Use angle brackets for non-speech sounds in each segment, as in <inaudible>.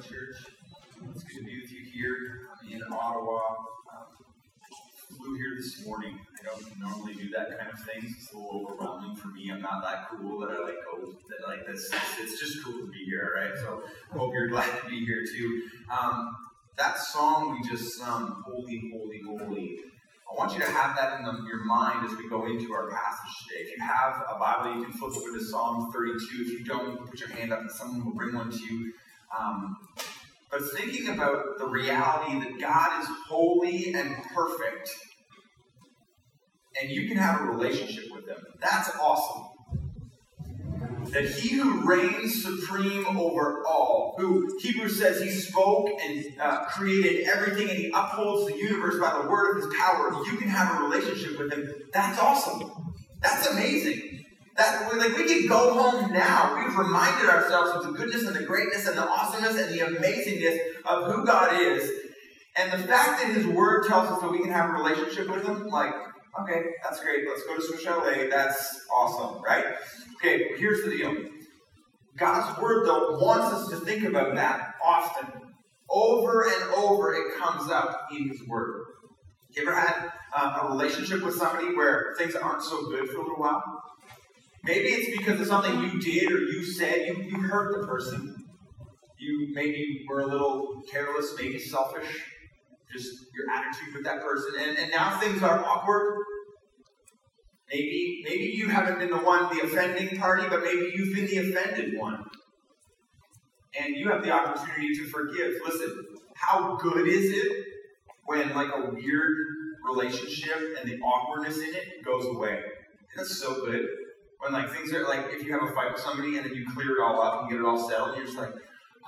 church. It's good to be with you here. In Ottawa. Um, flew here this morning. I don't normally do that kind of thing. It's a little overwhelming for me. I'm not that cool that I like go that like this. It's just cool to be here, right? So hope you're glad to be here too. Um, that song we just sung, "Holy, Holy, Holy." I want you to have that in the, your mind as we go into our passage today. If you have a Bible, you can flip over to Psalm 32. If you don't, put your hand up and someone will bring one to you. Um, but thinking about the reality that God is holy and perfect, and you can have a relationship with Him, that's awesome. That He who reigns supreme over all, who Hebrews says He spoke and uh, created everything and He upholds the universe by the word of His power, you can have a relationship with Him, that's awesome. That's amazing. That like we can go home now. We've reminded ourselves of the goodness and the greatness and the awesomeness and the amazingness of who God is. And the fact that His Word tells us that we can have a relationship with Him, like, okay, that's great. Let's go to Swiss Chalet. That's awesome, right? Okay, here's the deal. God's Word, though, wants us to think about that often. Over and over, it comes up in His Word. You ever had uh, a relationship with somebody where things aren't so good for a little while? Maybe it's because of something you did or you said. You, you hurt the person. You maybe were a little careless, maybe selfish. Just your attitude with that person. And, and now things are awkward. Maybe, maybe you haven't been the one, the offending party, but maybe you've been the offended one. And you have the opportunity to forgive. Listen, how good is it when like a weird relationship and the awkwardness in it goes away? That's so good. When like things are like if you have a fight with somebody and then you clear it all up and get it all settled, you're just like,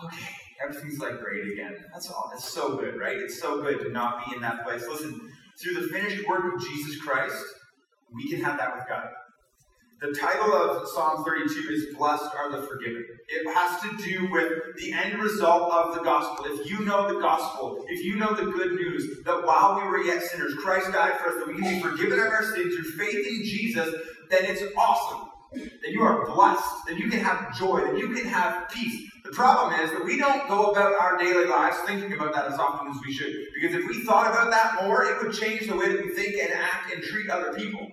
okay, everything's like great again. That's all. It's so good, right? It's so good to not be in that place. Listen, through the finished work of Jesus Christ, we can have that with God. The title of Psalm 32 is Blessed are the Forgiven. It has to do with the end result of the gospel. If you know the gospel, if you know the good news that while we were yet sinners, Christ died for us, that we can be forgiven of our sins through faith in Jesus, then it's awesome. Then you are blessed. Then you can have joy. Then you can have peace. The problem is that we don't go about our daily lives thinking about that as often as we should. Because if we thought about that more, it would change the way that we think and act and treat other people.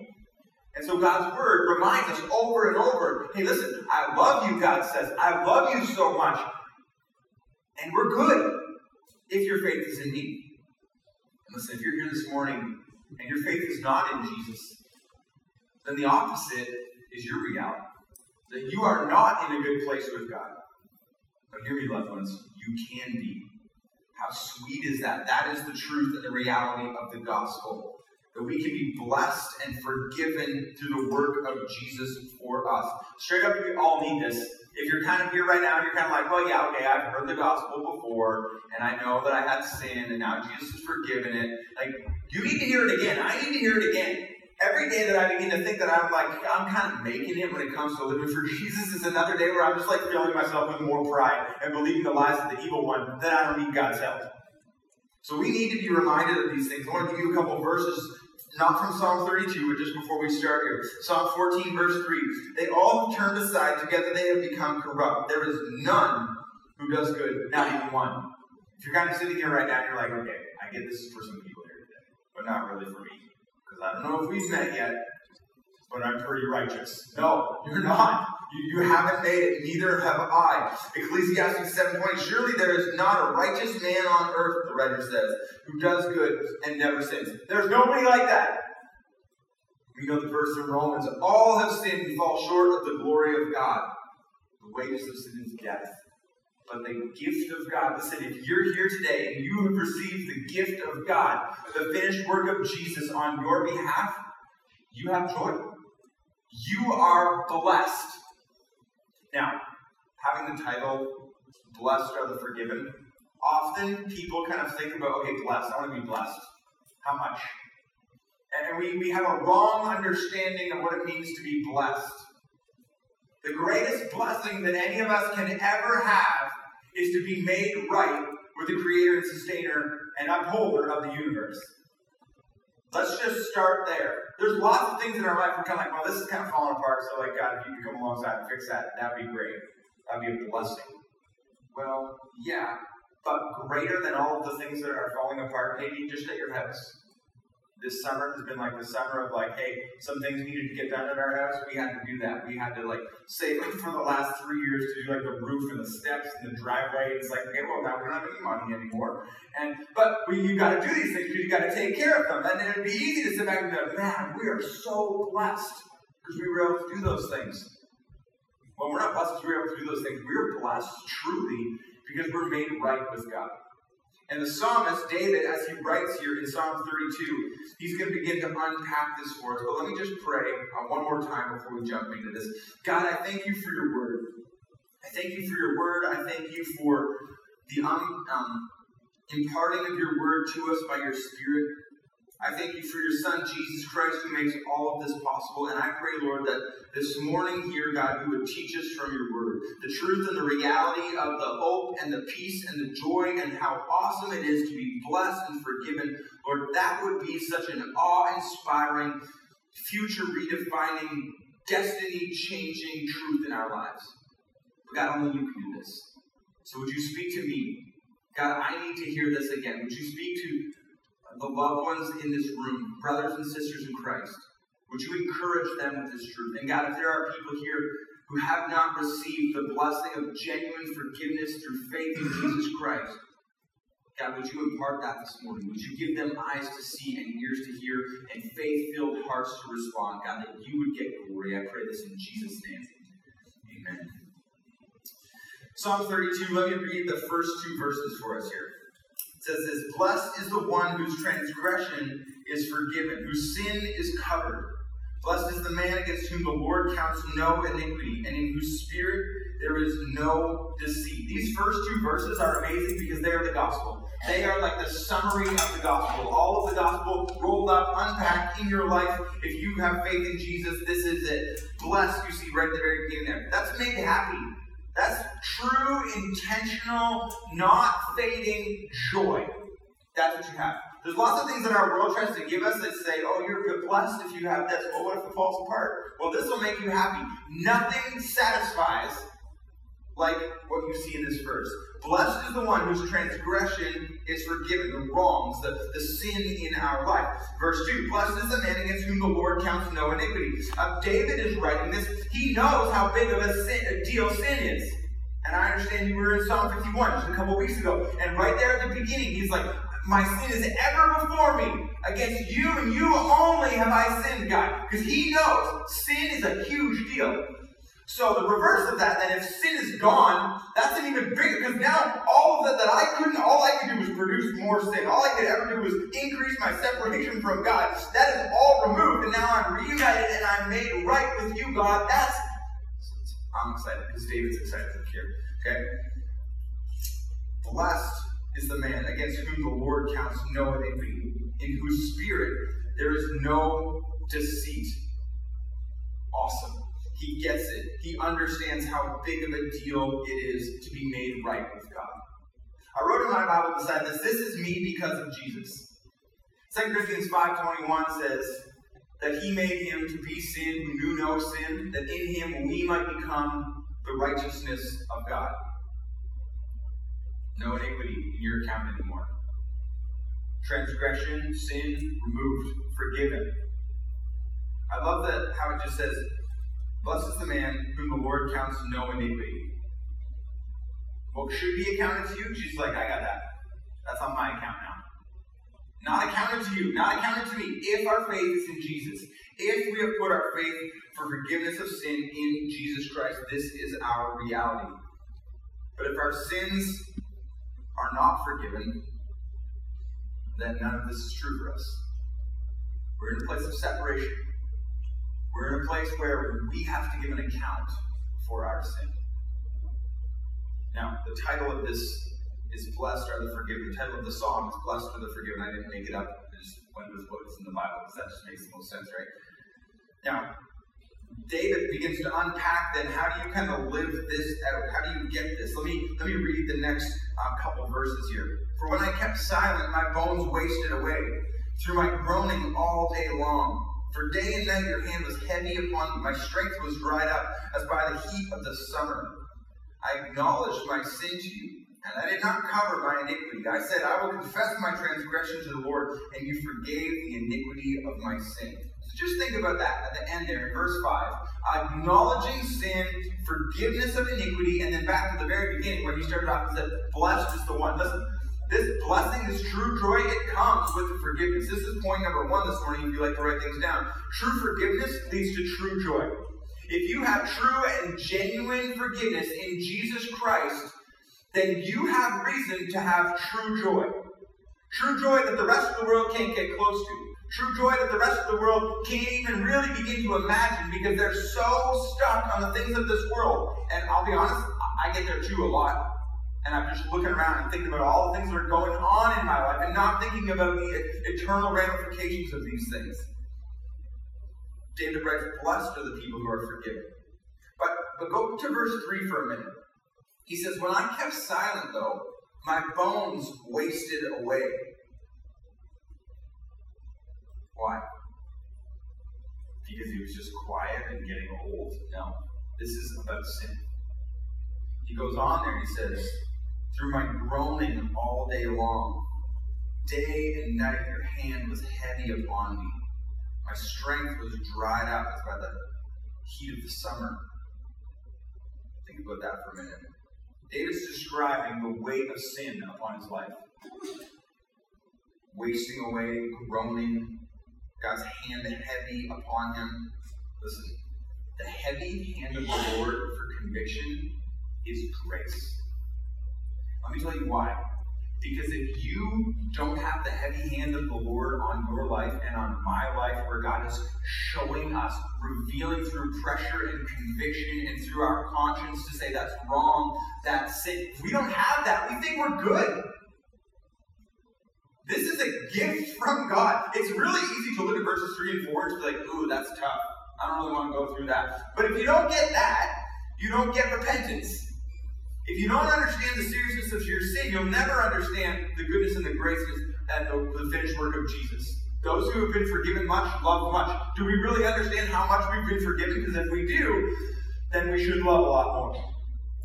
And so God's word reminds us over and over hey, listen, I love you, God says. I love you so much. And we're good if your faith is in me. And listen, if you're here this morning and your faith is not in Jesus, then the opposite is your reality. That you are not in a good place with God. But hear me, loved ones, you can be. How sweet is that? That is the truth and the reality of the gospel. That we can be blessed and forgiven through the work of Jesus for us. Straight up, we all need this. If you're kind of here right now, you're kind of like, well, yeah, okay, I've heard the gospel before, and I know that I had sin, and now Jesus has forgiven it. Like, you need to hear it again. I need to hear it again every day that I begin to think that I'm like, I'm kind of making it when it comes to living for Jesus is another day where I'm just like filling myself with more pride and believing the lies of the evil one that I don't need God's help. So we need to be reminded of these things. I want to give you a couple verses, not from Psalm 32, but just before we start here. Psalm 14, verse 3. They all have turned aside, together they have become corrupt. There is none who does good, not even one. If you're kind of sitting here right now, you're like, okay, I get this for some people here today, but not really for me. Uh, I don't know if we've met yet, but I'm pretty righteous. No, you're not. You, you haven't made it, neither have I. Ecclesiastes 7.20, surely there is not a righteous man on earth, the writer says, who does good and never sins. There's nobody like that. We know the verse in Romans, all have sinned and fall short of the glory of God. The wages of sin is death but the gift of God. Listen, if you're here today and you have received the gift of God, the finished work of Jesus on your behalf, you have joy. You are blessed. Now, having the title, Blessed are the Forgiven, often people kind of think about, okay, blessed, I want to be blessed. How much? And we, we have a wrong understanding of what it means to be blessed. The greatest blessing that any of us can ever have is to be made right with the creator and sustainer and upholder of the universe. Let's just start there. There's lots of things in our life we're kind of like, well, this is kind of falling apart, so like God, if you could come alongside and fix that, that'd be great. That'd be a blessing. Well, yeah, but greater than all of the things that are falling apart, maybe just at your house this summer has been like the summer of like, hey, some things needed to get done at our house. We had to do that. We had to like save up for the last three years to do like the roof and the steps and the driveway. It's like, okay, well now we don't have any money anymore. And but we, you got to do these things because you got to take care of them. And then it'd be easy to sit back and go, man, we are so blessed because we were able to do those things. Well, we're not blessed because we were able to do those things. We are blessed truly because we're made right with God. And the psalmist, David, as he writes here in Psalm 32, he's going to begin to unpack this for us. But let me just pray uh, one more time before we jump into this. God, I thank you for your word. I thank you for your word. I thank you for the um, um, imparting of your word to us by your Spirit. I thank you for your Son, Jesus Christ, who makes all of this possible. And I pray, Lord, that this morning here, God, you would teach us from your word the truth and the reality of the hope and the peace and the joy and how awesome it is to be blessed and forgiven. Lord, that would be such an awe inspiring, future redefining, destiny changing truth in our lives. But God, only you can do this. So would you speak to me? God, I need to hear this again. Would you speak to the loved ones in this room, brothers and sisters in Christ? Would you encourage them with this truth? And God, if there are people here who have not received the blessing of genuine forgiveness through faith in Jesus Christ, God, would you impart that this morning? Would you give them eyes to see and ears to hear and faith filled hearts to respond? God, that you would get glory. I pray this in Jesus' name. Amen. Psalm 32, let me read the first two verses for us here. It says this Blessed is the one whose transgression is forgiven, whose sin is covered. Blessed is the man against whom the Lord counts no iniquity, and in whose spirit there is no deceit. These first two verses are amazing because they are the gospel. They are like the summary of the gospel. All of the gospel rolled up, unpacked in your life. If you have faith in Jesus, this is it. Blessed, you see right at the very beginning there. That's made happy. That's true, intentional, not fading joy. That's what you have. There's lots of things that our world tries to give us that say, oh, you're blessed if you have this. Well, what if it falls apart? Well, this will make you happy. Nothing satisfies like what you see in this verse. Blessed is the one whose transgression is forgiven, the wrongs, the, the sin in our life. Verse 2 Blessed is the man against whom the Lord counts no iniquity. Uh, David is writing this. He knows how big of a, sin, a deal sin is. And I understand you were in Psalm 51 just a couple weeks ago. And right there at the beginning, he's like, my sin is ever before me. Against you and you only have I sinned, God. Because he knows sin is a huge deal. So the reverse of that, then if sin is gone, that's an even bigger, because now all of that that I couldn't, all I could do was produce more sin. All I could ever do was increase my separation from God. That is all removed, and now I'm reunited and I'm made right with you, God. That's, I'm excited, because David's excited here. Okay? Blessed is the man against whom the Lord counts no iniquity, in whose spirit there is no deceit. Awesome. He gets it. He understands how big of a deal it is to be made right with God. I wrote in my Bible beside this, this is me because of Jesus. 2 Corinthians 5.21 says that he made him to be sin who knew no sin, that in him we might become the righteousness of God. No iniquity in your account anymore. Transgression, sin removed, forgiven. I love that how it just says, Blessed is the man whom the Lord counts no iniquity. What should be accounted to you? She's like, I got that. That's on my account now. Not accounted to you, not accounted to me, if our faith is in Jesus. If we have put our faith for forgiveness of sin in Jesus Christ, this is our reality. But if our sins are not forgiven, then none of this is true for us. We're in a place of separation. We're in a place where we have to give an account for our sin. Now, the title of this is Blessed Are the Forgiven. The title of the song is Blessed Are the Forgiven. I didn't make it up. I just went with what's in the Bible because that just makes the most sense, right? Now, David begins to unpack then how do you kind of live this out? How do you get this? Let me let me read the next uh, couple verses here. For when I kept silent, my bones wasted away through my groaning all day long. For day and night your hand was heavy upon me. My strength was dried up as by the heat of the summer. I acknowledged my sin to you, and I did not cover my iniquity. I said, I will confess my transgression to the Lord, and you forgave the iniquity of my sin. So just think about that at the end there in verse 5. Acknowledging sin, forgiveness of iniquity, and then back to the very beginning where he started off and said, Blessed is the one. Listen, this blessing, this true joy, it comes with forgiveness. This is point number one this morning if you like to write things down. True forgiveness leads to true joy. If you have true and genuine forgiveness in Jesus Christ, then you have reason to have true joy. True joy that the rest of the world can't get close to. True joy that the rest of the world can't even really begin to imagine because they're so stuck on the things of this world. And I'll be honest, I get there too a lot. And I'm just looking around and thinking about all the things that are going on in my life and not thinking about the eternal ramifications of these things. David writes, Blessed are the people who are forgiven. But, but go to verse 3 for a minute. He says, When I kept silent, though, my bones wasted away. Why? Because he was just quiet and getting old? No. This is about sin. He goes on there and he says, Through my groaning all day long, day and night your hand was heavy upon me. My strength was dried out as by the heat of the summer. Think about that for a minute. David's describing the weight of sin upon his life. Wasting away, groaning, God's hand heavy upon him. Listen, the heavy hand of the Lord for conviction is grace. Let me tell you why. Because if you don't have the heavy hand of the Lord on your life and on my life, where God is showing us, revealing through pressure and conviction and through our conscience to say that's wrong, that's sin, we don't have that. We think we're good. This is a gift from God. It's really easy to look at verses 3 and 4 and be like, ooh, that's tough. I don't really want to go through that. But if you don't get that, you don't get repentance. If you don't understand the seriousness of your sin, you'll never understand the goodness and the grace and the, the finished work of Jesus. Those who have been forgiven much love much. Do we really understand how much we've been forgiven? Because if we do, then we should love a lot more.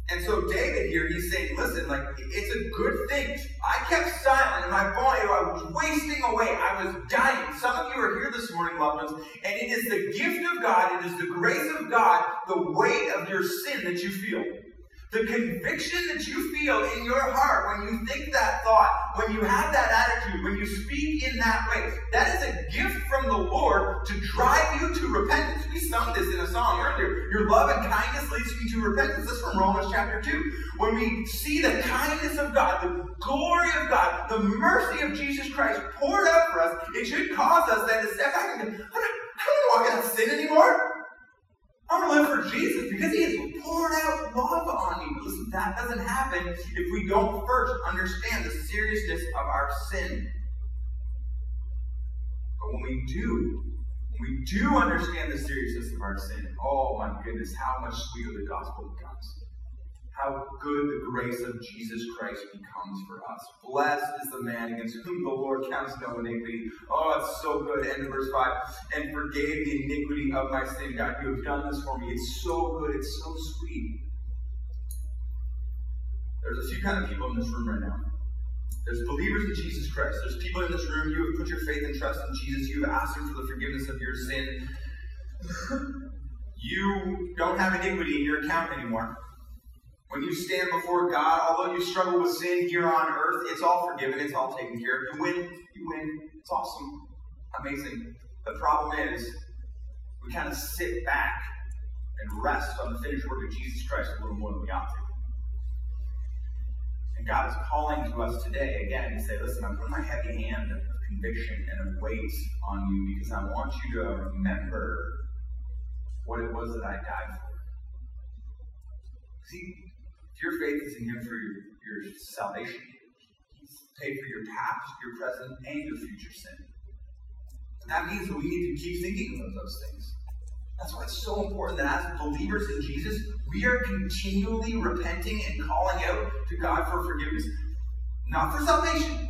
And so David here, he's saying, listen, like, it's a good thing. I kept silent and my body, I was wasting away. I was dying. Some of you are here this morning, loved ones, and it is the gift of God, it is the grace of God, the weight of your sin that you feel. The conviction that you feel in your heart when you think that thought, when you have that attitude, when you speak in that way, that is a gift from the Lord to drive you to repentance. We sung this in a song earlier. Your love and kindness leads you to repentance. This is from Romans chapter 2. When we see the kindness of God, the glory of God, the mercy of Jesus Christ poured out for us, it should cause us then to step back and go, I don't, I don't want to sin anymore. I want to live for Jesus because He has poured out love on me. Listen, that doesn't happen if we don't first understand the seriousness of our sin. But when we do, when we do understand the seriousness of our sin, oh my goodness, how much sweeter the gospel becomes how good the grace of Jesus Christ becomes for us. Blessed is the man against whom the Lord counts no iniquity. Oh, it's so good. End of verse 5. And forgave the iniquity of my sin. God, you have done this for me. It's so good. It's so sweet. There's a few kind of people in this room right now. There's believers in Jesus Christ. There's people in this room. You have put your faith and trust in Jesus. You have asked Him for the forgiveness of your sin. you don't have iniquity in your account anymore. When you stand before God, although you struggle with sin here on earth, it's all forgiven, it's all taken care of. You win, you win. It's awesome, amazing. The problem is, we kind of sit back and rest on the finished work of Jesus Christ a little more than we ought to. And God is calling to us today again to say, listen, I'm putting my heavy hand of conviction and of weight on you because I want you to remember what it was that I died for. See, your faith is in Him for your, your salvation. He's paid for your past, your present, and your future sin. And that means that we need to keep thinking about those things. That's why it's so important that as believers in Jesus, we are continually repenting and calling out to God for forgiveness. Not for salvation.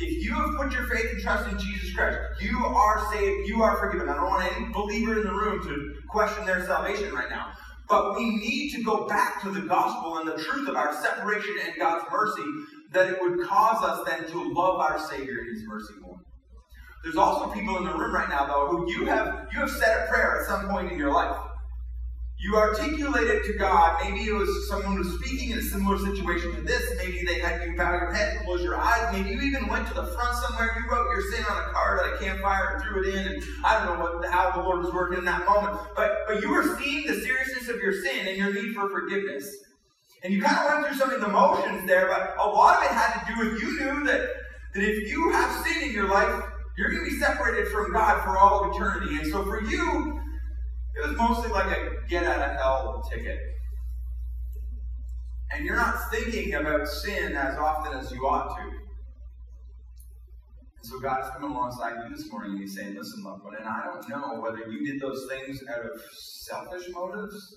If you have put your faith and trust in Jesus Christ, you are saved, you are forgiven. I don't want any believer in the room to question their salvation right now. But we need to go back to the gospel and the truth of our separation and God's mercy that it would cause us then to love our Savior and His mercy more. There's also people in the room right now, though, who you have you have said a prayer at some point in your life. You articulated to God, maybe it was someone who was speaking in a similar situation to this. Maybe they had you bow your head and close your eyes. Maybe you even went to the front somewhere. You wrote your sin on a card at a campfire and threw it in. And I don't know what, how the Lord was working in that moment. But, but you were seeing the seriousness of your sin and your need for forgiveness. And you kind of went through some of the emotions there, but a lot of it had to do with you knew that, that if you have sin in your life, you're going to be separated from God for all eternity. And so for you, it was mostly like a get out of hell ticket. And you're not thinking about sin as often as you ought to. And so God is coming alongside you this morning and He's saying, Listen, loved one, and I don't know whether you did those things out of selfish motives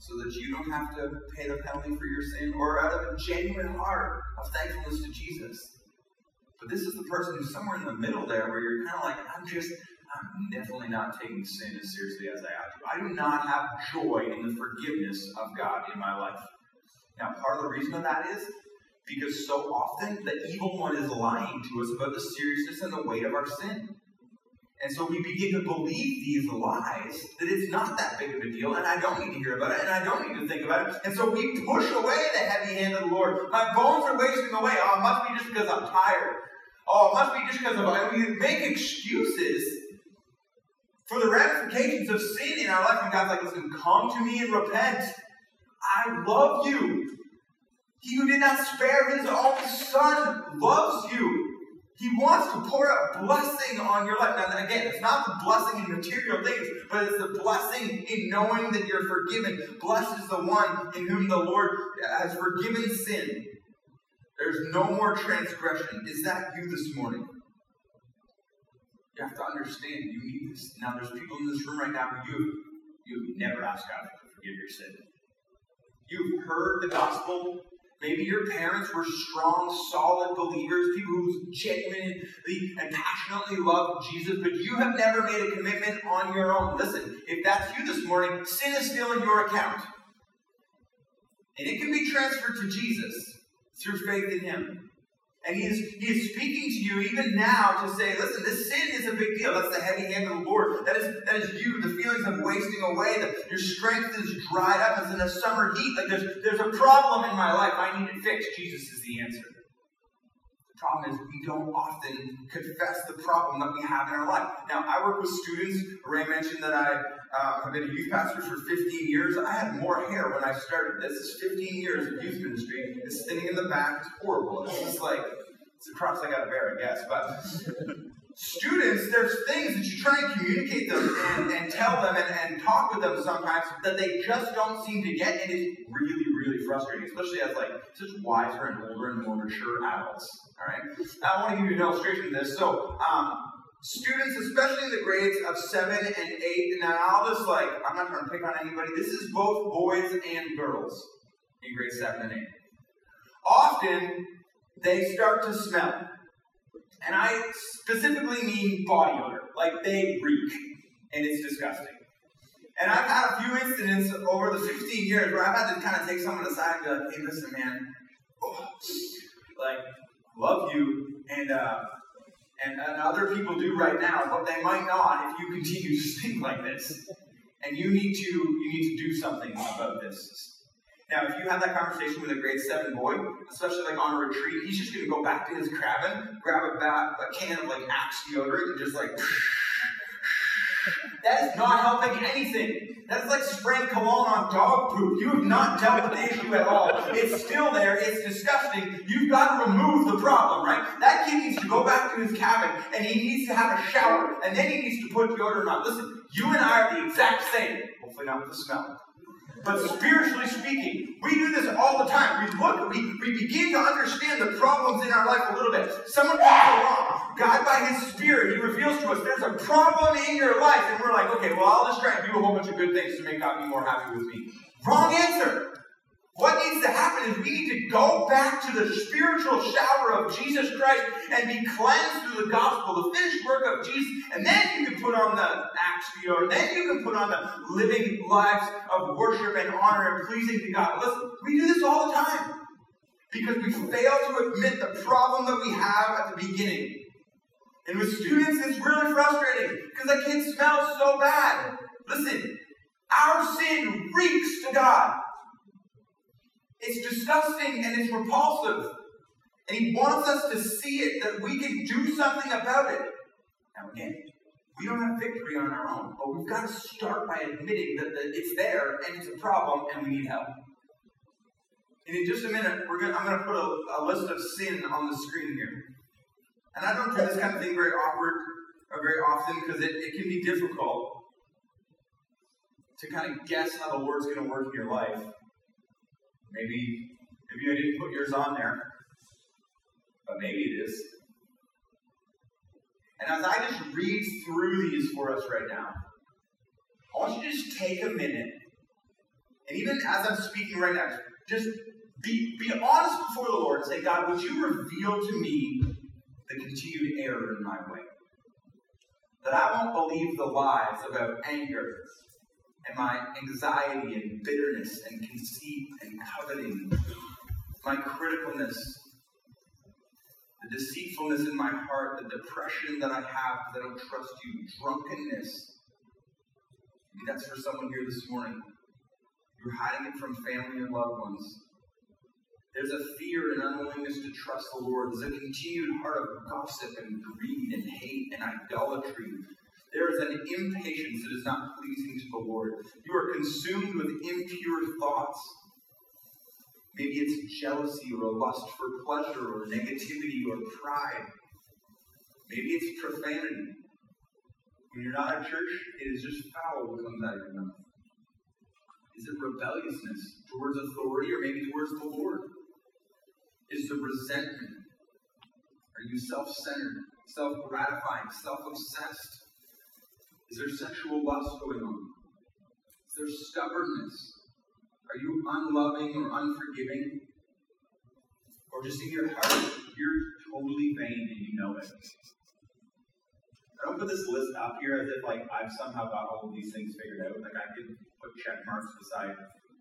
so that you don't have to pay the penalty for your sin or out of a genuine heart of thankfulness to Jesus. But this is the person who's somewhere in the middle there where you're kind of like, I'm just, I'm definitely not taking sin as seriously as I ought to. I do not have joy in the forgiveness of God in my life. Now, part of the reason of that is because so often the evil one is lying to us about the seriousness and the weight of our sin. And so we begin to believe these lies that it's not that big of a deal, and I don't need to hear about it, and I don't need to think about it. And so we push away the heavy hand of the Lord. My bones are wasting away. Oh, it must be just because I'm tired. Oh, it must be just because of. I we make excuses for the ramifications of sin in our life. And God's like, listen, come to me and repent. I love you. He who did not spare his own son loves you. He wants to pour out blessing on your life. Now, again, it's not the blessing in material things, but it's the blessing in knowing that you're forgiven. Blessed is the one in whom the Lord has forgiven sin. There's no more transgression. Is that you this morning? You have to understand you need this. Now, there's people in this room right now who you you've never asked God to forgive your sin. You've heard the gospel. Maybe your parents were strong, solid believers, people who genuinely and passionately loved Jesus, but you have never made a commitment on your own. Listen, if that's you this morning, sin is still in your account. And it can be transferred to Jesus through faith in Him. And he is, he is speaking to you even now to say, listen, this sin is a big deal. That's the heavy hand of the Lord. That is, that is you, the feelings of wasting away, that your strength is dried up as in the summer heat. Like there's, there's a problem in my life. I need it fixed. Jesus is the answer. Problem is we don't often confess the problem that we have in our life. Now, I work with students. Ray mentioned that I uh, I've been a youth pastor for 15 years. I had more hair when I started. This is 15 years of youth ministry. It's thinning in the back. It's horrible. It's just like, it's a cross I got to bear, I guess. But <laughs> students, there's things that you try and communicate them and, and tell them and, and talk with them sometimes that they just don't seem to get. And it's really, really frustrating, especially as like such wiser and older and more mature adults. All right? I want to give you an illustration of this. So, um, students, especially the grades of seven and eight, now I'll just like, I'm not trying to pick on anybody. This is both boys and girls in grade seven and eight. Often, they start to smell. And I specifically mean body odor. Like they reek. And it's disgusting. And I've had a few incidents over the 15 years where I've had to kind of take someone aside and be like, hey, listen, man, oh, like, love you, and uh, and, and other people do right now, but they might not if you continue <laughs> to think like this. And you need to you need to do something about this. Now, if you have that conversation with a grade seven boy, especially like on a retreat, he's just gonna go back to his cabin, grab a, bat, a can of like Axe deodorant, and just like. <laughs> That is not helping anything. That's like spraying cologne on dog poop. You have not dealt with the issue at all. It's still there. It's disgusting. You've got to remove the problem, right? That kid needs to go back to his cabin and he needs to have a shower and then he needs to put deodorant on. Listen, you and I are the exact same. Hopefully not with the smell. But spiritually speaking, we do this all the time. We look, we, we begin to understand the problems in our life a little bit. Someone comes along, God by His Spirit, He reveals to us there's a problem in your life, and we're like, okay, well, I'll just try and do a whole bunch of good things to make God be more happy with me. Wrong answer. What needs to happen is we need to go back to the spiritual shower of Jesus Christ and be cleansed through the gospel, the finished work of Jesus. And then you can put on the Axe and then you can put on the living lives of worship and honor and pleasing to God. Listen, we do this all the time because we fail to admit the problem that we have at the beginning. And with students, it's really frustrating because the kid smells so bad. Listen, our sin reeks to God. It's disgusting and it's repulsive. And He wants us to see it, that we can do something about it. Now, again, we don't have victory on our own, but we've got to start by admitting that, it's there and it's a problem and we need help. And in just a minute, gonna, I'm going to put a, a list of sin on the screen here. And I don't do this kind of thing very awkward or very often because it, it can be difficult to kind of guess how the Lord's going to work in your life. Maybe, maybe I didn't put yours on there, but maybe it is. And as I just read through these for us right now, I want you to just take a minute, and even as I'm speaking right now, just be, be honest before the Lord and say, God, would you reveal to me the continued error in my way? That I won't believe the lies about anger and my anxiety and bitterness and conceit and coveting, my criticalness, the deceitfulness in my heart, the depression that I have because I don't trust you, drunkenness. Maybe that's for someone here this morning. You're hiding it from family and loved ones. There's a fear and unwillingness to trust the Lord. There's a continued heart of gossip and greed and hate and idolatry there is an impatience that is not pleasing to the Lord. You are consumed with impure thoughts. Maybe it's jealousy or a lust for pleasure or negativity or pride. Maybe it's profanity. When you're not at church, it is just foul what comes out of your mouth. Is it rebelliousness towards authority or maybe towards the Lord? Is it resentment? Are you self centered, self gratifying, self obsessed? Is there sexual lust going on? Is there stubbornness? Are you unloving or unforgiving? Or just in your heart, you're totally vain and you know it. I don't put this list up here as if like I've somehow got all of these things figured out. Like I could put check marks beside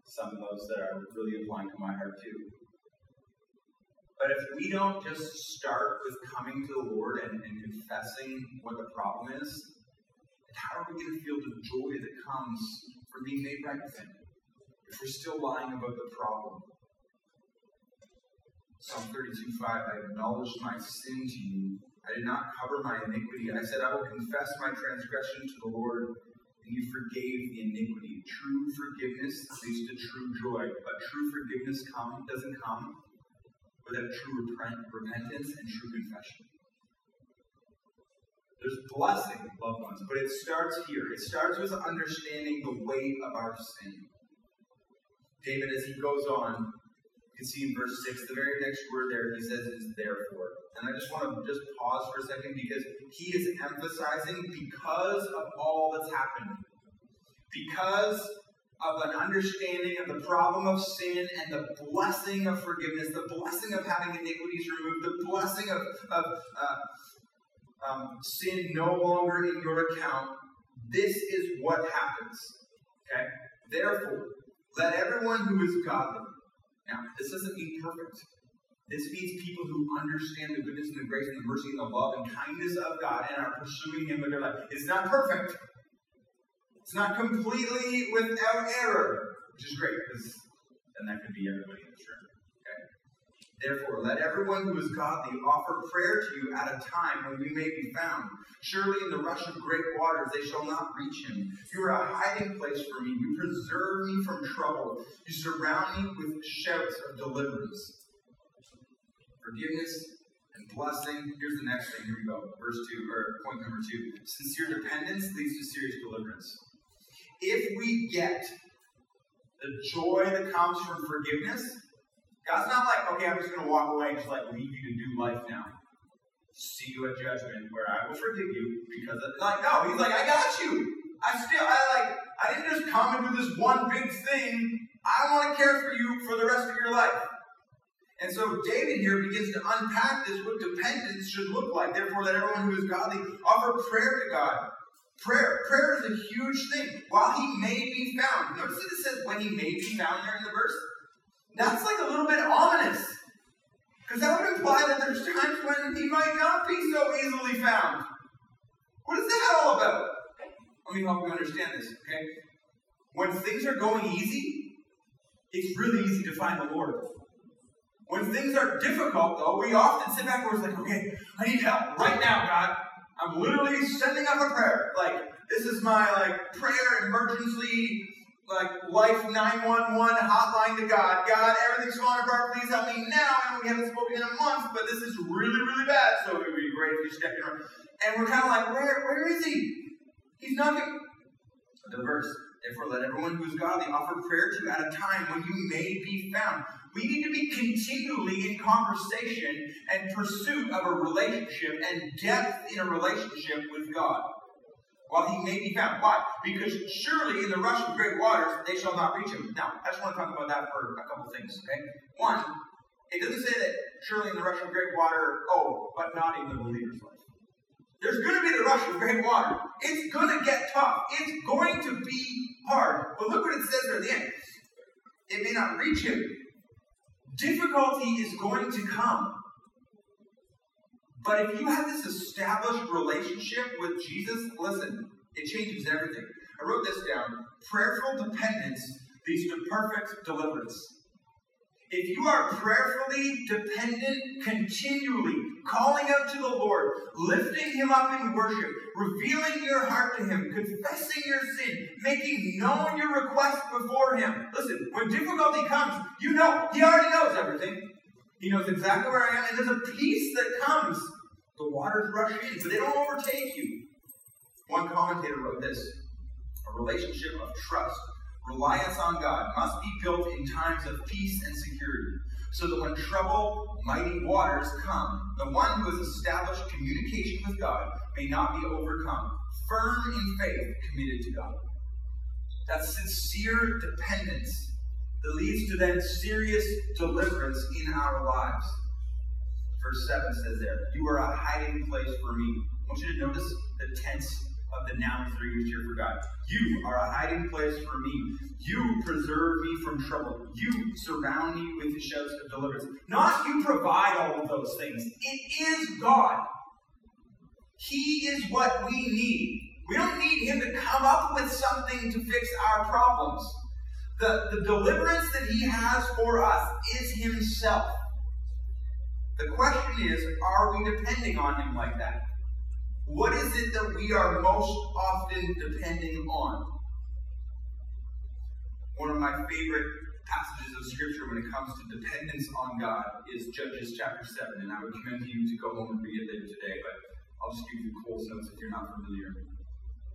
some of those that are really applying to my heart too. But if we don't just start with coming to the Lord and, and confessing what the problem is, how are we going to feel the joy that comes from being made right with Him if we're still lying about the problem? Psalm 32 5 I acknowledged my sin to you. I did not cover my iniquity. I said, I will confess my transgression to the Lord, and you forgave the iniquity. True forgiveness leads to true joy, but true forgiveness come, doesn't come without true repentance and true confession. There's blessing, loved ones, but it starts here. It starts with understanding the weight of our sin. David, as he goes on, you can see in verse 6, the very next word there, he says is therefore. And I just want to just pause for a second because he is emphasizing because of all that's happened. Because of an understanding of the problem of sin and the blessing of forgiveness, the blessing of having iniquities removed, the blessing of, of uh, um, sin no longer in your account, this is what happens. Okay? Therefore, let everyone who is godly. Now, this doesn't mean perfect. This means people who understand the goodness and the grace and the mercy and the love and kindness of God and are pursuing Him with their life. It's not perfect. It's not completely without error, which is great because then that could be everybody in this room. Therefore, let everyone who is godly offer prayer to you at a time when we may be found. Surely in the rush of great waters they shall not reach him. You are a hiding place for me. You preserve me from trouble. You surround me with shouts of deliverance. Forgiveness and blessing. Here's the next thing. Here we go. Verse 2, or point number 2. Sincere dependence leads to serious deliverance. If we get the joy that comes from forgiveness, God's not like, okay, I'm just going to walk away and just like leave you to do life now. See you at judgment where I will forgive you because of, like, no, he's like, I got you. I still, I like, I didn't just come and do this one big thing. I want to care for you for the rest of your life. And so David here begins to unpack this what dependence should look like. Therefore, let everyone who is godly offer prayer to God. Prayer. Prayer is a huge thing. While he may be found. Notice that it says when he may be found there in the verse. That's like a little bit ominous. Because that would imply that there's times when he might not be so easily found. What is that all about? Let me help you understand this, okay? When things are going easy, it's really easy to find the Lord. When things are difficult, though, we often sit back and we're like, okay, I need help right now, God. I'm literally sending up a prayer. Like, this is my like prayer emergency, like life 911 hotline to God. God, everything's falling apart. Please help me now. And we haven't spoken in a month, but this is really, really bad. So it would be great if you stepped in. And we're kind of like, where, where is he? He's not going. The verse. Therefore, let everyone who is godly offer prayer to you at a time when you may be found. We need to be continually in conversation and pursuit of a relationship and depth in a relationship with God. While he may be found. Why? Because surely in the rush of great waters they shall not reach him. Now, I just want to talk about that for a couple things, okay? One, it doesn't say that surely in the rush of great water, oh, but not in the believer's life. There's going to be the rush of great water. It's going to get tough. It's going to be hard. But look what it says there at the end. It may not reach him, Difficulty is going to come. But if you have this established relationship with Jesus, listen, it changes everything. I wrote this down. Prayerful dependence leads to perfect deliverance. If you are prayerfully dependent continually, calling out to the Lord, lifting Him up in worship, revealing your heart to Him, confessing your sin, making known your request before Him. Listen, when difficulty comes, you know, He already knows everything. He knows exactly where I am, and there's a peace that comes. The waters rush in, but they don't overtake you. One commentator wrote this a relationship of trust reliance on God must be built in times of peace and security, so that when trouble, mighty waters come, the one who has established communication with God may not be overcome, firm in faith, committed to God. That sincere dependence that leads to then serious deliverance in our lives. Verse 7 says there, You are a hiding place for me. I want you to notice the tense of the are used here for God. You are a hiding place for me. You preserve me from trouble. You surround me with the shouts of deliverance. Not you provide all of those things. It is God. He is what we need. We don't need Him to come up with something to fix our problems. The, the deliverance that He has for us is Himself. The question is, are we depending on Him like that? What is it that we are most often depending on? One of my favorite passages of Scripture when it comes to dependence on God is Judges chapter 7, and I would commend you to go home and read it later today, but I'll just give you Coles Notes if you're not familiar.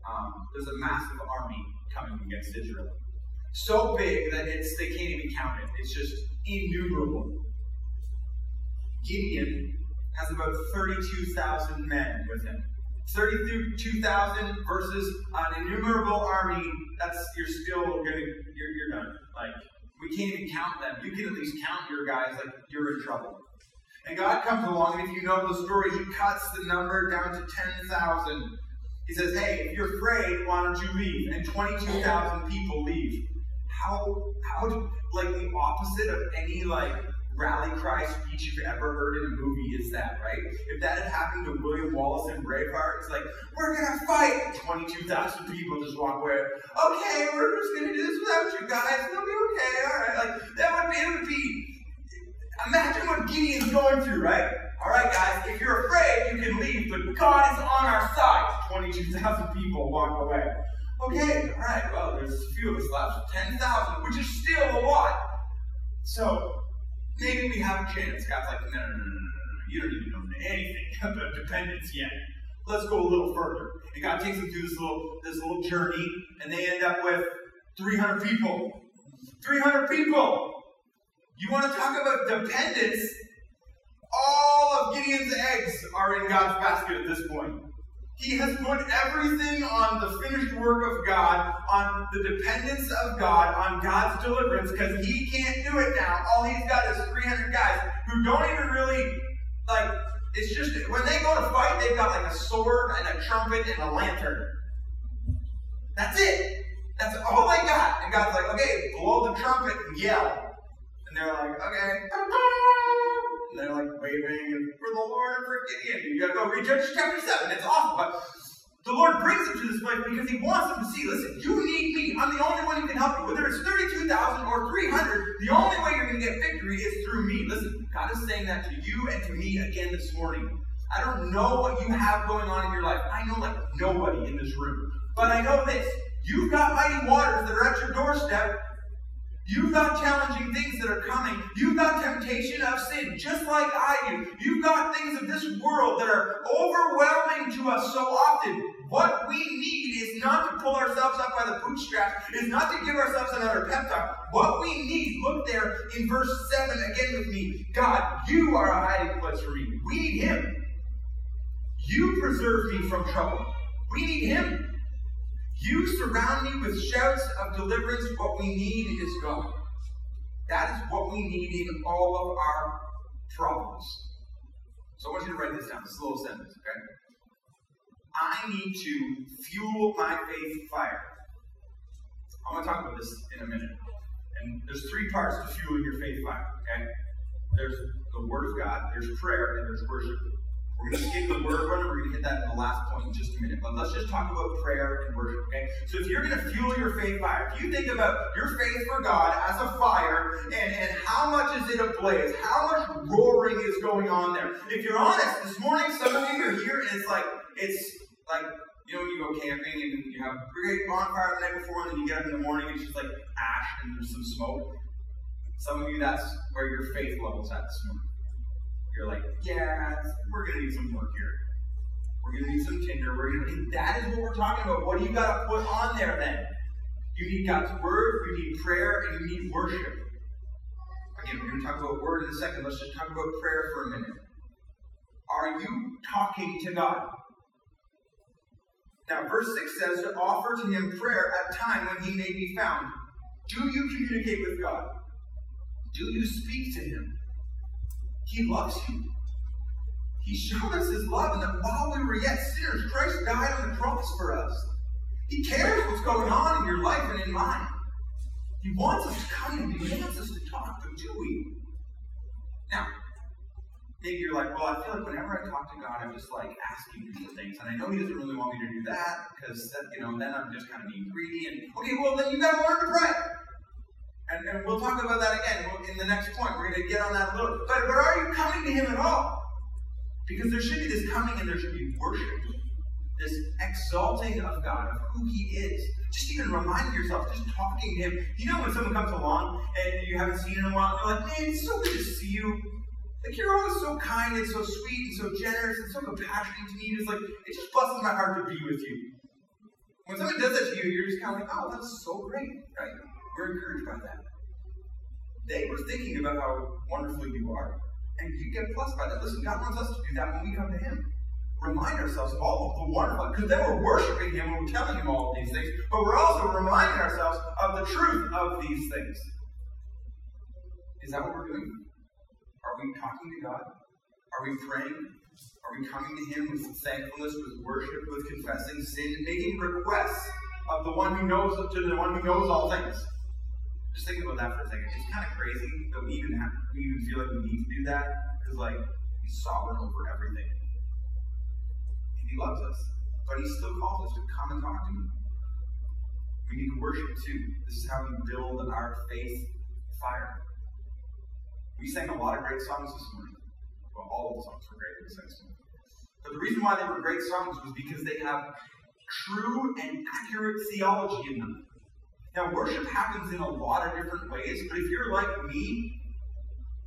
Um, there's a massive army coming against Israel. So big that it's they can't even count it. It's just innumerable. Gideon has about 32,000 men with him. 32,000 versus an innumerable army, that's, you're still gonna, you're, you're done. Like, we can't even count them. You can at least count your guys, like, you're in trouble. And God comes along, and if you know the story, He cuts the number down to 10,000. He says, Hey, if you're afraid, why don't you leave? And 22,000 people leave. How, how, like, the opposite of any, like, rally cry speech you've ever heard in a movie is that, right? If that had happened to William Wallace in Braveheart, it's like, we're gonna fight! 22,000 people just walk away. Okay, we're just gonna do this without you guys. It'll be okay, alright. Like, that would be, it would be, imagine what Gideon's going through, right? Alright, guys, if you're afraid, you can leave, but God is on our side. 22,000 people walk away. Okay, alright, well, there's a few of us left. 10,000, which is still a lot. So, maybe we have a chance. God's like, no, no, no, no, no, no. You don't even know anything <laughs> about dependence yet. Let's go a little further. And God takes them through this little this little journey, and they end up with 300 people. 300 people. You want to talk about dependence? All of Gideon's eggs are in God's basket at this point. He has put everything on the finished work of God, on the dependence of God, on God's deliverance, because he can't do it now. All he's got is 300 guys who don't even really, like, it's just, when they go to fight, they've got like a sword and a trumpet and a lantern. That's it. That's all they got. And God's like, okay, blow the trumpet and yell. And they're like, okay. And they're like waving and for the Lord for Gideon. You gotta go read Judges chapter 7. It's awful. But the Lord brings them to this place because He wants them to see, listen, you need me. I'm the only one who can help you. Whether it's 32,000 or 300, the only way you're going to get victory is through me. Listen, God is saying that to you and to me again this morning. I don't know what you have going on in your life. I know like nobody in this room. But I know this. You've got mighty waters that are at your doorstep. You've got challenging things that are coming. You've got temptation of sin, just like I do. You've got things of this world that are overwhelming to us so often. What we need is not to pull ourselves up by the bootstraps, is not to give ourselves another pep talk. What we need, look there in verse 7 again with me. God, you are a hiding place for me. We need Him. You preserve me from trouble. We need Him. You surround me with shouts of deliverance. What we need is God. That is what we need in all of our problems. So I want you to write this down. This little sentence, okay? I need to fuel my faith fire. I'm going to talk about this in a minute. And there's three parts to fueling your faith fire, okay? There's the Word of God, there's prayer, and there's worship. We're going to skip the word we're going to hit that in the last point in just a minute. But let's just talk about prayer and worship, okay? So if you're going to fuel your faith fire, if you think about your faith for God as a fire and, and how much is it ablaze, how much roaring is going on there. If you're honest, this morning some of you are here and it's like, it's like, you know, when you go camping and you have a great bonfire the night before, and then you get up in the morning and it's just like ash and there's some smoke. Some of you, that's where your faith level's at this morning. You're like, yeah, we're going to need some work here. We're going to need some tinder. We're going to. need That is what we're talking about. What do you got to put on there then? You need God's word. You need prayer, and you need worship. Again, we're going to talk about word in a second. Let's just talk about prayer for a minute. Are you talking to God? Now, verse 6 says to offer to him prayer at time when he may be found. Do you communicate with God? Do you speak to him? He loves you. He showed us his love, and that while we were yet sinners, Christ died on the cross for us. He cares what's going on in your life and in mine. He wants us to come and he wants us to talk, do we? Now, maybe you're like, well, I feel like whenever I talk to God, I'm just like asking him for things, and I know he doesn't really want me to do that because you know then I'm just kind of being greedy. And okay, well then you got to learn to pray. And, we'll talk about that again in the next point. We're going to get on that a little. bit. But, but are you coming to Him at all? Because there should be this coming and there should be worship. This exalting of God, of who He is. Just even reminding yourself, just talking to Him. You know when someone comes along and you haven't seen in a while, you're like, man, it's so good to see you. Like you're always so kind and so sweet and so generous and so compassionate to me. It's like it just blesses my heart to be with you. When someone does that to you, you're just kind of like, oh, that's so great, right? We're encouraged by that. They were thinking about how wonderful you are. And you get blessed by that. Listen, God wants us to do that when we come to Him. Remind ourselves of all of the wonderful, because then we're worshiping Him when we're telling Him all of these things, but we're also reminding ourselves of the truth of these things. Is that what we're doing? Are we talking to God? Are we praying? Are we coming to Him with thankfulness, with worship, with confessing sin, and making requests of the one who knows to the one who knows all things? Just think about that for a second. It's kind of crazy that we even have, we even feel like we need to do that because like he's sovereign over everything. And he loves us, but he still calls us to come and talk to him. We need to worship too. This is how we build our faith fire. We sang a lot of great songs this morning. Well, all of the songs were great We this morning. But the reason why they were great songs was because they have true and accurate theology in them. Now, worship happens in a lot of different ways, but if you're like me,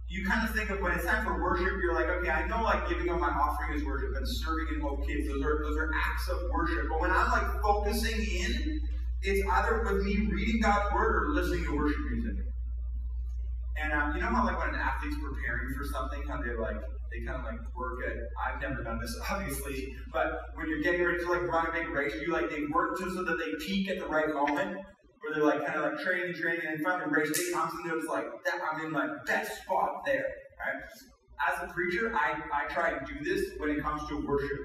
you kind of think of when it's time for worship, you're like, okay, I know like giving up my offering is worship and serving in hope kids, those are those are acts of worship. But when I'm like focusing in, it's either with me reading God's word or listening to worship music. And um, you know how like when an athlete's preparing for something, how they like they kind of like work at. I've never done this, <laughs> obviously, but when you're getting ready to like run a big race, you like they work to so that they peak at the right moment, where they're like kind of like training, training, and finally race day comes and they're like that. I'm in my best spot there, right? As a preacher, I I try and do this when it comes to worship,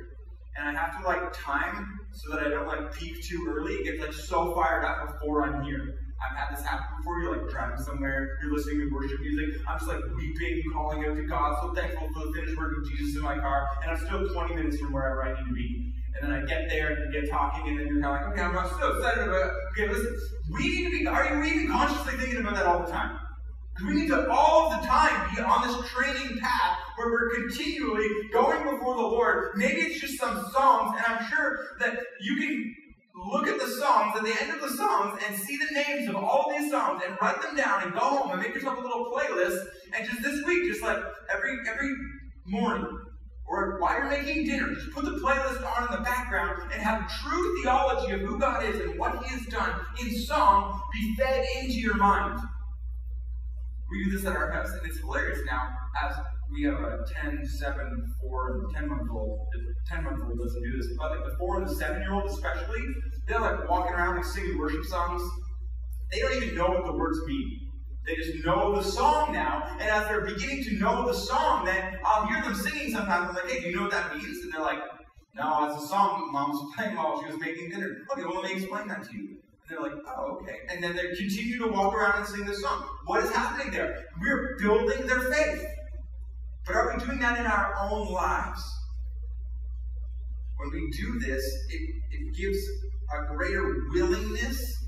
and I have to like time so that I don't like peak too early. It gets like so fired up before I'm here. I've had this happen before. You're like driving somewhere, you're listening to worship music. I'm just like weeping, calling out to God, so thankful for the finished work of Jesus in my car, and I'm still 20 minutes from wherever I need to be. And then I get there and get talking, and then you're kind of like, okay, I'm so excited about it. Okay, listen, we need to be, are you even consciously thinking about that all the time? Because we need to all the time be on this training path where we're continually going before the Lord. Maybe it's just some songs, and I'm sure that you can look at the songs at the end of the songs and see the names of all these songs and write them down and go home and make yourself a little playlist. And just this week, just like every every morning, or while you're making dinner, just put the playlist on in the background and have true theology of who God is and what He has done in song be fed into your mind. We do this at our house, and it's hilarious now as we have a 10, 7, 4, and 10 month old. The 10 month old doesn't do this, but like the 4 and the 7 year old, especially, they're like walking around and singing worship songs. They don't even know what the words mean. They just know the song now, and as they're beginning to know the song, then I'll hear them singing sometimes. I'm like, hey, do you know what that means? And they're like, no, it's a song mom was playing while she was making dinner. Okay, well, let me explain that to you. And they're like, oh, okay. And then they continue to walk around and sing the song. What is happening there? We're building their faith. But are we doing that in our own lives? When we do this, it, it gives a greater willingness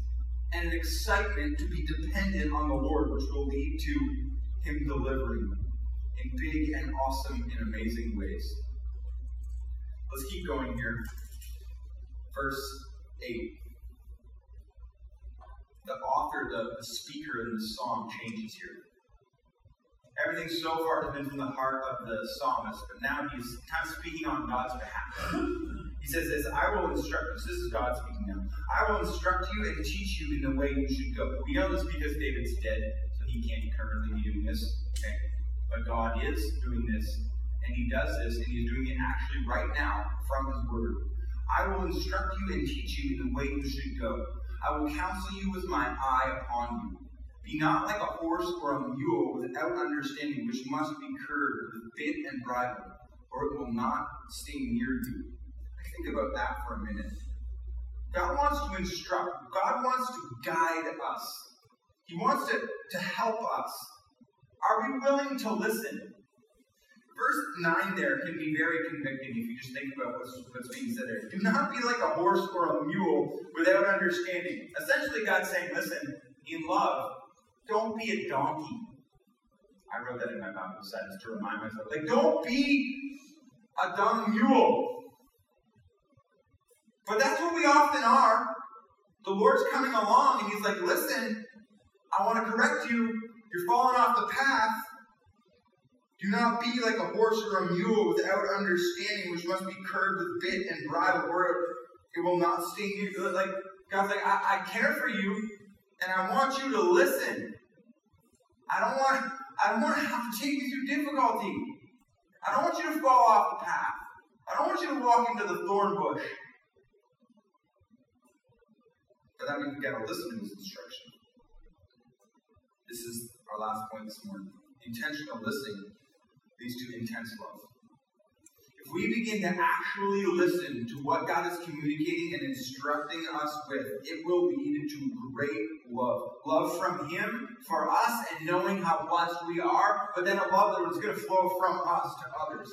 and an excitement to be dependent on the Lord, which will lead to Him delivering in big and awesome and amazing ways. Let's keep going here. Verse 8. The author, the, the speaker in the song changes here. Everything so far has been from the heart of the psalmist, but now he's kind of speaking on God's behalf. <laughs> He says this, I will instruct you. This is God speaking now. I will instruct you and teach you in the way you should go. We know this because David's dead, so he can't currently be doing this. Okay? But God is doing this, and he does this, and he's doing it actually right now from his word. I will instruct you and teach you in the way you should go. I will counsel you with my eye upon you. Be not like a horse or a mule without understanding, which must be curbed with bit and bridle, or it will not stay near you. Think about that for a minute. God wants to instruct, God wants to guide us. He wants to, to help us. Are we willing to listen? Verse 9 there can be very convicting if you just think about what's, what's being said there. Do not be like a horse or a mule without understanding. Essentially, God's saying, listen, in love, don't be a donkey. I wrote that in my Bible sentence to remind myself. Like, don't be a dumb mule. But that's what we often are. The Lord's coming along and He's like, listen, I want to correct you. You're falling off the path. Do not be like a horse or a mule without understanding, which must be curbed with bit and bridle, or it will not sting you. Like God's like, I, I care for you, and I want you to listen. I don't want I don't want to have to take you through difficulty. I don't want you to fall off the path. I don't want you to walk into the thorn bush. But means we listen to his instruction. This is our last point this morning. Intentional listening leads to intense love. If we begin to actually listen to what God is communicating and instructing us with, it will lead to great love. Love from Him for us and knowing how blessed we are, but then a love that is going to flow from us to others.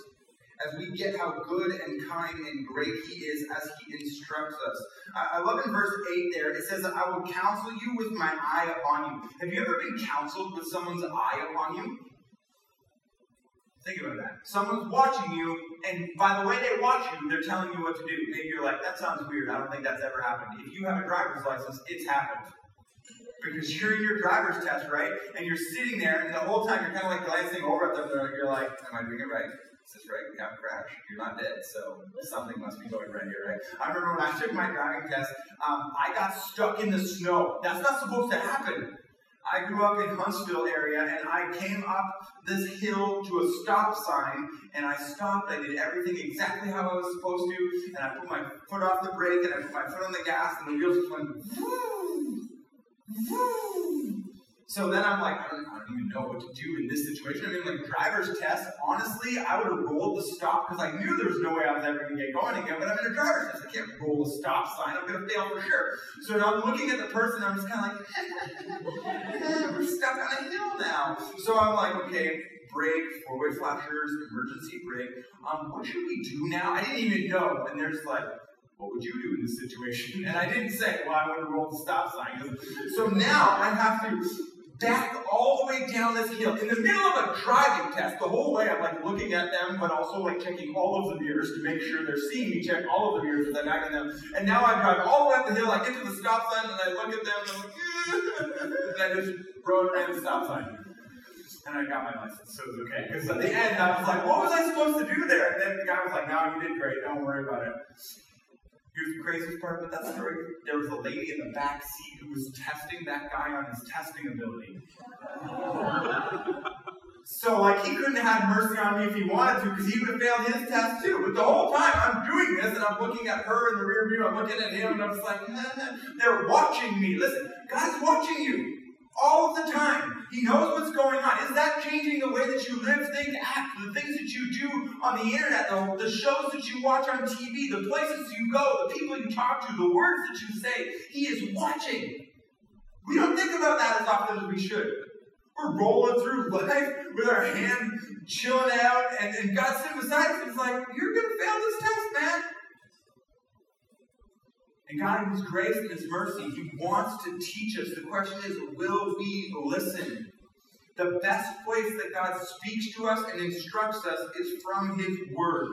As we get how good and kind and great He is as He instructs us. I, love in verse 8 there, it says, I will counsel you with my eye upon you. Have you ever been counseled with someone's eye upon you? Think about that. Someone's watching you, and by the way they watch you, they're telling you what to do. Maybe you're like, that sounds weird. I don't think that's ever happened. If you have a driver's license, it's happened. Because you're in your driver's test, right? And you're sitting there, and the whole time you're kind of like glancing over at them, you're like, am I doing it right? Is right? We have a crash. You're not dead, so something must be going right here, right? I remember when I took my driving test, um, I got stuck in the snow. That's not supposed to happen. I grew up in Huntsville area, and I came up this hill to a stop sign, and I stopped. I did everything exactly how I was supposed to, and I put my foot off the brake, and I put my foot on the gas, and the wheels just went. Woo, woo. So then I'm like, I don't, I don't, even know what to do in this situation. I mean, like driver's test, honestly, I would have rolled the stop because I knew there was no way I was ever going to get going again, but I'm in a driver's test. I can't roll a stop sign. I'm going to fail for sure. So now I'm looking at the person, I'm just kind of like, <laughs> we're stuck on a hill now. So I'm like, okay, brake, four-way flashers, emergency brake. Um, what should we do now? I didn't even know. And there's like, what would you do in this situation? <laughs> And I didn't say, well, I would have rolled the stop sign. So now I have to back all the way down this hill in the middle of a driving test. The whole way I'm like looking at them, but also like checking all of the mirrors to make sure they're seeing me check all of the mirrors as I'm them. And now I drive all the way up the hill. I get to the stop sign and I look at them and I'm like, <laughs> and I just rode around the stop sign. And I got my license, so it was okay. Because at the end, I was like, what was I supposed to do there? And then the guy was like, no, you did great. Don't worry about it. Here's the craziest part about that story. There was a lady in the back seat who was testing that guy on his testing ability. so, like, he couldn't have had mercy on me if he wanted to, because he would have failed his test too. But the whole time I'm doing this, and I'm looking at her in the rear view, I'm looking at him, and I'm just like, they're watching me. Listen, God's watching you all the time. He knows what's going on. Is that changing the way that you live, think, act, the things that you do on the internet, the, the shows that you watch on TV, the places you go, the people you talk to, the words that you say? He is watching. We don't think about that as often as we should. We're rolling through <laughs> life with our hand chilling out, and, and God sitting beside us and is like, You're going to fail this test, man. And God, in His grace and His mercy, He wants to teach us. The question is, will we listen? The best place that God speaks to us and instructs us is from His Word.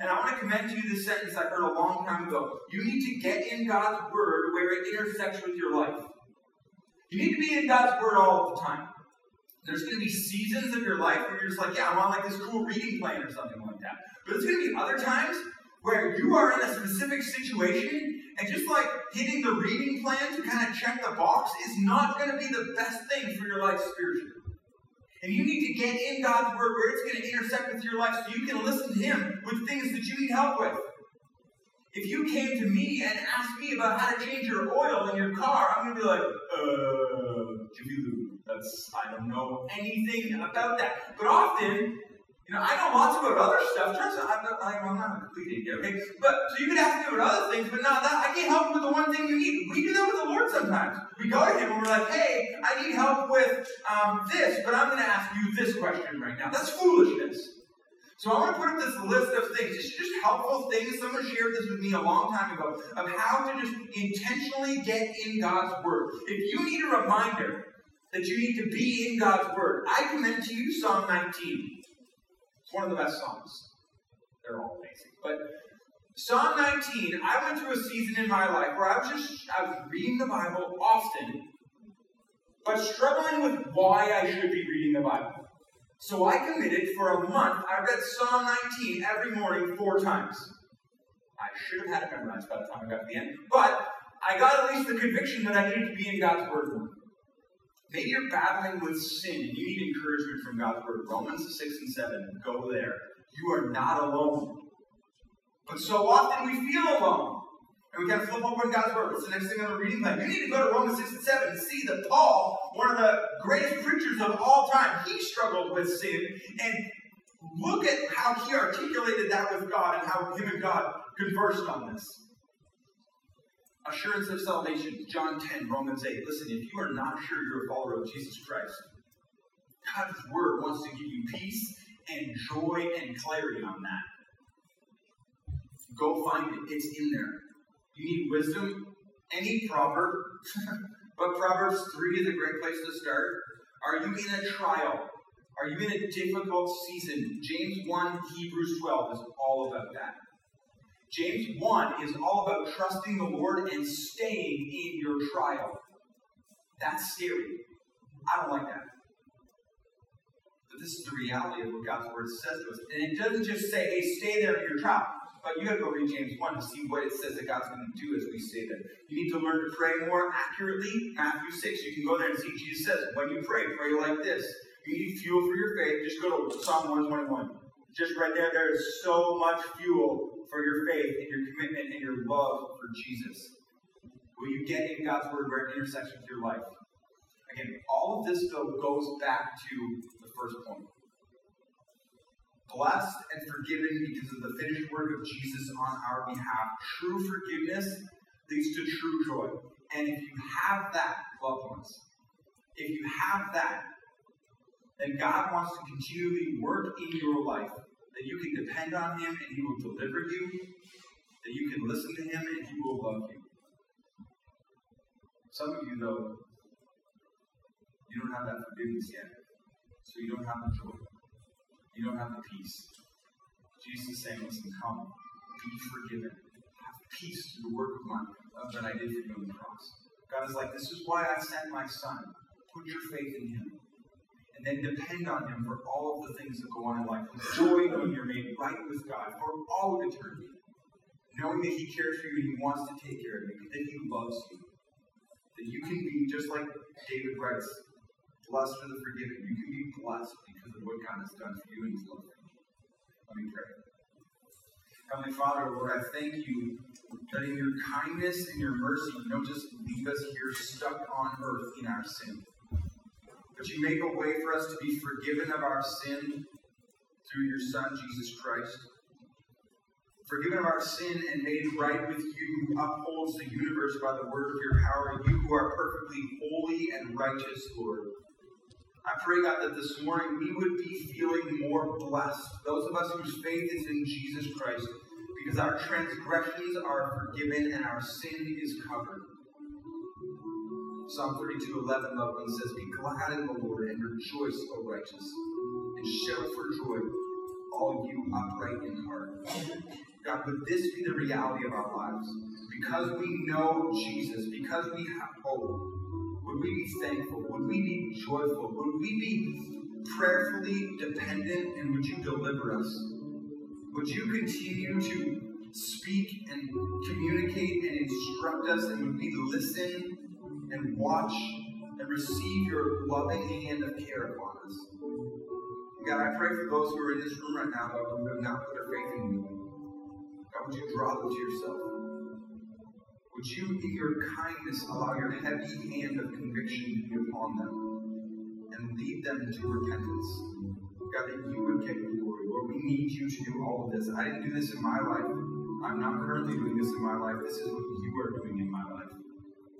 And I want to commend to you this sentence I heard a long time ago. You need to get in God's Word where it intersects with your life. You need to be in God's Word all the time. There's going to be seasons of your life where you're just like, yeah, I'm on like this cool reading plan or something like that. But there's going to be other times where you are in a specific situation and just like hitting the reading plan to kind of check the box is not going to be the best thing for your life spiritually. And you need to get in God's Word where it's going to intersect with your life so you can listen to Him with things that you need help with. If you came to me and asked me about how to change your oil in your car, I'm going to be like, uh, that's, I don't know anything about that. But often, you know, I know lots about other stuff. Turns out I'm, I'm not a complete idiot, okay? But so you could ask me about other things, but not that. I can't help you with the one thing you need. We do that with the Lord sometimes. We go to Him and we're like, hey, I need help with um, this, but I'm going to ask you this question right now. That's foolishness. So I want to put up this list of things, just, just helpful things. Someone shared this with me a long time ago of how to just intentionally get in God's Word. If you need a reminder that you need to be in God's Word, I commend to you Psalm 19. It's one of the best songs. They're all amazing. But Psalm 19, I went through a season in my life where I was just I was reading the Bible often, but struggling with why I should be reading the Bible. So I committed for a month, I read Psalm 19 every morning four times. I should have had it memorized by the time I got to the end, but I got at least the conviction that I needed to be in God's Word Maybe you're battling with sin and you need encouragement from God's Word. Romans 6 and 7, go there. You are not alone. But so often we feel alone. And we kind of flip open God's Word. What's the next thing on the reading plan? You need to go to Romans 6 and 7 and see that Paul, one of the greatest preachers of all time, he struggled with sin. And look at how he articulated that with God and how him and God conversed on this. Assurance of salvation, John 10, Romans 8. Listen, if you are not sure you're a follower of Jesus Christ, God's word wants to give you peace and joy and clarity on that. Go find it. It's in there. You need wisdom. Any proverb, <laughs> but Proverbs 3 is a great place to start. Are you in a trial? Are you in a difficult season? James 1, Hebrews 12 is all about that. James 1 is all about trusting the Lord and staying in your trial. That's scary. I don't like that. But this is the reality of what God's Word says to us. And it doesn't just say, hey, stay there in your trial. But you gotta go read James 1 to see what it says that God's gonna do as we say that. You need to learn to pray more accurately. Matthew 6, you can go there and see Jesus says, when you pray, pray like this. You need fuel for your faith, just go to Psalm 121. Just right there, there is so much fuel for your faith and your commitment and your love for Jesus. Will you get in God's Word where it intersects with your life? Again, all of this though goes back to the first point. Blessed and forgiven because of the finished work of Jesus on our behalf. True forgiveness leads to true joy. And if you have that, loved ones, if you have that, then God wants to continually work in your life. That you can depend on Him and He will deliver you. That you can listen to Him and He will love you. Some of you, though, you don't have that forgiveness yet. So you don't have the joy. You don't have the peace. Jesus is saying, listen, come, be forgiven. Have peace through the work of mine uh, that I did for you on the cross. God is like, this is why I sent my son. Put your faith in him. And then depend on him for all of the things that go on in life. Joy knowing you're made right with God for all of eternity. Knowing that he cares for you and he wants to take care of you. That he loves you. That you can be, just like David writes, blessed for the forgiven. You can be blessed because of what God has done for you and His love for you. Let me pray. Heavenly Father, Lord, I thank you that in your kindness and your mercy, you don't just leave us here stuck on earth in our sin, but you make a way for us to be forgiven of our sin through your Son, Jesus Christ. Forgiven of our sin and made right with you, who upholds the universe by the word of your power, you who are perfectly holy and righteous, Lord. I pray, God, that this morning we would be feeling more blessed. Those of us whose faith is in Jesus Christ, because our transgressions are forgiven and our sin is covered. Psalm 32 11, loved one says, Be glad in the Lord and rejoice, O righteous, and shout for joy, all you upright in heart. God, would this be the reality of our lives? Because we know Jesus, because we have hope, would we be thankful? Would we be joyful? Would we be prayerfully dependent? And would you deliver us? Would you continue to speak and communicate and instruct us? And would we listen and watch and receive your loving hand of care upon us? God, I pray for those who are in this room right now, who have not put their faith in you. God, would you draw them to yourself? Would you, in your kindness, allow your heavy hand of conviction to be upon them and lead them to repentance? God, that you would get glory. Lord, we need you to do all of this. I didn't do this in my life. I'm not currently doing this in my life. This is what you are doing in my life.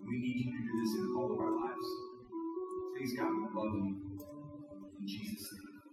We need you to do this in all of our lives. Please, God, we love you. In Jesus' name.